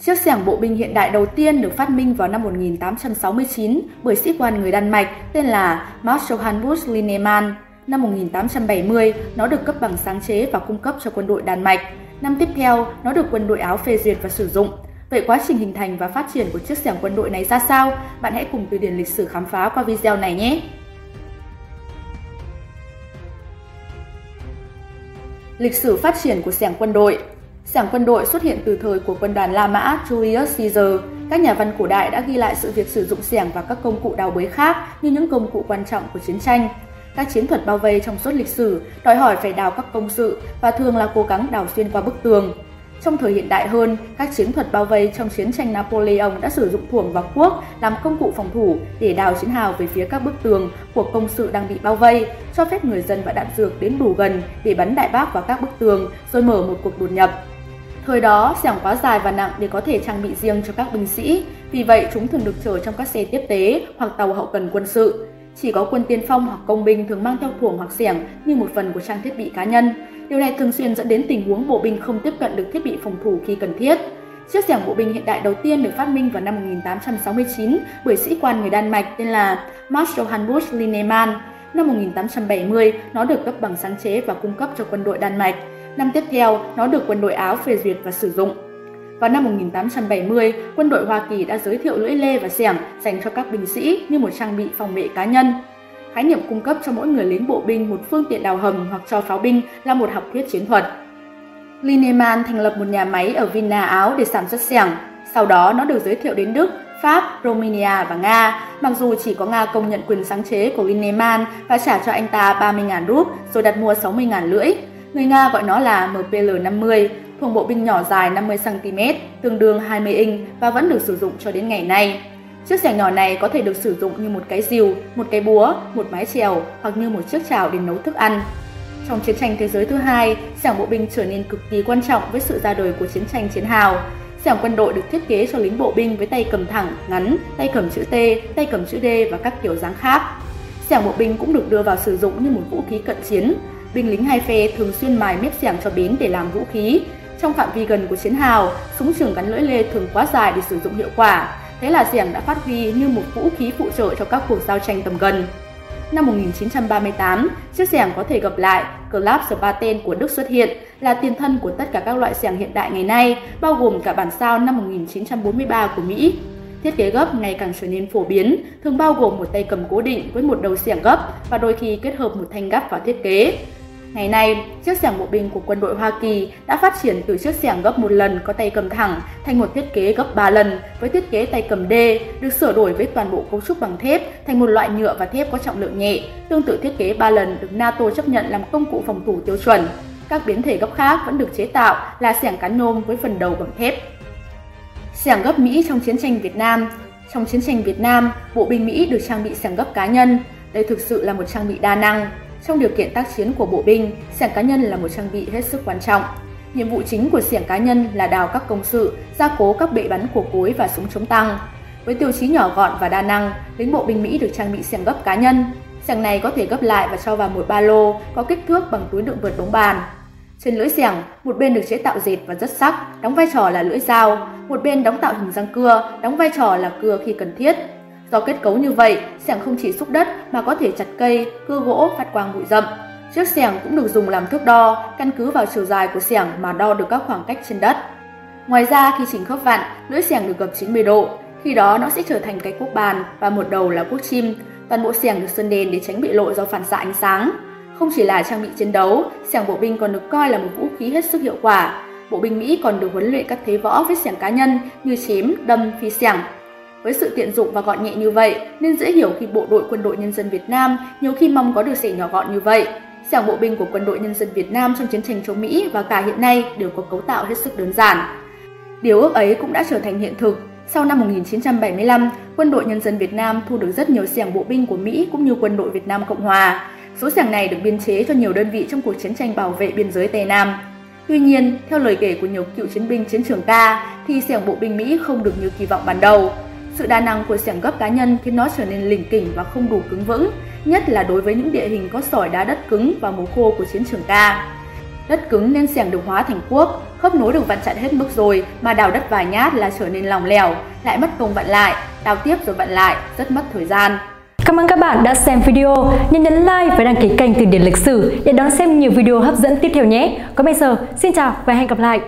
Chiếc xẻng bộ binh hiện đại đầu tiên được phát minh vào năm 1869 bởi sĩ quan người Đan Mạch tên là Marshal Hans Linnemann. Năm 1870, nó được cấp bằng sáng chế và cung cấp cho quân đội Đan Mạch. Năm tiếp theo, nó được quân đội Áo phê duyệt và sử dụng. Vậy quá trình hình thành và phát triển của chiếc xẻng quân đội này ra sao? Bạn hãy cùng từ điển lịch sử khám phá qua video này nhé! Lịch sử phát triển của xẻng quân đội Xẻng quân đội xuất hiện từ thời của quân đoàn La Mã Julius Caesar. Các nhà văn cổ đại đã ghi lại sự việc sử dụng xẻng và các công cụ đào bới khác như những công cụ quan trọng của chiến tranh. Các chiến thuật bao vây trong suốt lịch sử đòi hỏi phải đào các công sự và thường là cố gắng đào xuyên qua bức tường. Trong thời hiện đại hơn, các chiến thuật bao vây trong chiến tranh Napoleon đã sử dụng thuồng và cuốc làm công cụ phòng thủ để đào chiến hào về phía các bức tường của công sự đang bị bao vây, cho phép người dân và đạn dược đến đủ gần để bắn đại bác vào các bức tường rồi mở một cuộc đột nhập. Thời đó, xẻng quá dài và nặng để có thể trang bị riêng cho các binh sĩ, vì vậy chúng thường được chở trong các xe tiếp tế hoặc tàu hậu cần quân sự. Chỉ có quân tiên phong hoặc công binh thường mang theo thuồng hoặc xẻng như một phần của trang thiết bị cá nhân. Điều này thường xuyên dẫn đến tình huống bộ binh không tiếp cận được thiết bị phòng thủ khi cần thiết. Chiếc xẻng bộ binh hiện đại đầu tiên được phát minh vào năm 1869 bởi sĩ quan người Đan Mạch tên là Marshal Johannes Linnemann. Năm 1870, nó được cấp bằng sáng chế và cung cấp cho quân đội Đan Mạch. Năm tiếp theo, nó được quân đội Áo phê duyệt và sử dụng. Vào năm 1870, quân đội Hoa Kỳ đã giới thiệu lưỡi lê và xẻng dành cho các binh sĩ như một trang bị phòng vệ cá nhân. Khái niệm cung cấp cho mỗi người lính bộ binh một phương tiện đào hầm hoặc cho pháo binh là một học thuyết chiến thuật. Lineman thành lập một nhà máy ở Vienna, Áo để sản xuất xẻng. Sau đó nó được giới thiệu đến Đức, Pháp, Romania và Nga, mặc dù chỉ có Nga công nhận quyền sáng chế của Lineman và trả cho anh ta 30.000 rúp rồi đặt mua 60.000 lưỡi. Người Nga gọi nó là MPL-50, thuộc bộ binh nhỏ dài 50cm, tương đương 20 inch và vẫn được sử dụng cho đến ngày nay. Chiếc xẻng nhỏ này có thể được sử dụng như một cái rìu, một cái búa, một mái chèo hoặc như một chiếc chảo để nấu thức ăn. Trong chiến tranh thế giới thứ hai, xẻng bộ binh trở nên cực kỳ quan trọng với sự ra đời của chiến tranh chiến hào. Xẻng quân đội được thiết kế cho lính bộ binh với tay cầm thẳng, ngắn, tay cầm chữ T, tay cầm chữ D và các kiểu dáng khác. Xẻng bộ binh cũng được đưa vào sử dụng như một vũ khí cận chiến, binh lính hai phe thường xuyên mài mép xẻng cho bến để làm vũ khí. Trong phạm vi gần của chiến hào, súng trường gắn lưỡi lê thường quá dài để sử dụng hiệu quả. Thế là xẻng đã phát huy như một vũ khí phụ trợ cho các cuộc giao tranh tầm gần. Năm 1938, chiếc xẻng có thể gặp lại, Club Spaten của Đức xuất hiện, là tiền thân của tất cả các loại xẻng hiện đại ngày nay, bao gồm cả bản sao năm 1943 của Mỹ. Thiết kế gấp ngày càng trở nên phổ biến, thường bao gồm một tay cầm cố định với một đầu xẻng gấp và đôi khi kết hợp một thanh gấp vào thiết kế. Ngày nay, chiếc xẻng bộ binh của quân đội Hoa Kỳ đã phát triển từ chiếc xẻng gấp một lần có tay cầm thẳng thành một thiết kế gấp 3 lần với thiết kế tay cầm D, được sửa đổi với toàn bộ cấu trúc bằng thép thành một loại nhựa và thép có trọng lượng nhẹ. Tương tự thiết kế 3 lần được NATO chấp nhận làm công cụ phòng thủ tiêu chuẩn. Các biến thể gấp khác vẫn được chế tạo là xẻng cán nhôm với phần đầu bằng thép. Xẻng gấp Mỹ trong chiến tranh Việt Nam Trong chiến tranh Việt Nam, bộ binh Mỹ được trang bị xẻng gấp cá nhân. Đây thực sự là một trang bị đa năng, trong điều kiện tác chiến của bộ binh, xẻng cá nhân là một trang bị hết sức quan trọng. Nhiệm vụ chính của xẻng cá nhân là đào các công sự, gia cố các bệ bắn của cối và súng chống tăng. Với tiêu chí nhỏ gọn và đa năng, lính bộ binh Mỹ được trang bị xẻng gấp cá nhân. Xẻng này có thể gấp lại và cho vào một ba lô có kích thước bằng túi đựng vượt bóng bàn. Trên lưỡi xẻng, một bên được chế tạo dệt và rất sắc, đóng vai trò là lưỡi dao, một bên đóng tạo hình răng cưa, đóng vai trò là cưa khi cần thiết. Do kết cấu như vậy, xẻng không chỉ xúc đất mà có thể chặt cây, cưa gỗ phát quang bụi rậm. Chiếc xẻng cũng được dùng làm thước đo, căn cứ vào chiều dài của xẻng mà đo được các khoảng cách trên đất. Ngoài ra, khi chỉnh khớp vặn, lưỡi xẻng được gập 90 độ, khi đó nó sẽ trở thành cái cuốc bàn và một đầu là cuốc chim. Toàn bộ xẻng được sơn đen để tránh bị lộ do phản xạ ánh sáng. Không chỉ là trang bị chiến đấu, xẻng bộ binh còn được coi là một vũ khí hết sức hiệu quả. Bộ binh Mỹ còn được huấn luyện các thế võ với xẻng cá nhân như chém, đâm, phi xẻng, với sự tiện dụng và gọn nhẹ như vậy, nên dễ hiểu khi bộ đội quân đội nhân dân Việt Nam nhiều khi mong có được xẻ nhỏ gọn như vậy. Xẻo bộ binh của quân đội nhân dân Việt Nam trong chiến tranh chống Mỹ và cả hiện nay đều có cấu tạo hết sức đơn giản. Điều ước ấy cũng đã trở thành hiện thực. Sau năm 1975, quân đội nhân dân Việt Nam thu được rất nhiều xẻng bộ binh của Mỹ cũng như quân đội Việt Nam Cộng Hòa. Số xẻng này được biên chế cho nhiều đơn vị trong cuộc chiến tranh bảo vệ biên giới Tây Nam. Tuy nhiên, theo lời kể của nhiều cựu chiến binh chiến trường ca, thì xẻng bộ binh Mỹ không được như kỳ vọng ban đầu. Sự đa năng của xẻng gấp cá nhân khiến nó trở nên lỉnh kỉnh và không đủ cứng vững, nhất là đối với những địa hình có sỏi đá đất cứng và mùa khô của chiến trường ca. Đất cứng nên xẻng được hóa thành cuốc, khớp nối được vặn chặn hết mức rồi mà đào đất vài nhát là trở nên lỏng lẻo, lại mất công vặn lại, đào tiếp rồi vặn lại, rất mất thời gian. Cảm ơn các bạn đã xem video. Nhớ nhấn like và đăng ký kênh Từ điển lịch sử để đón xem nhiều video hấp dẫn tiếp theo nhé. Còn bây giờ, xin chào và hẹn gặp lại.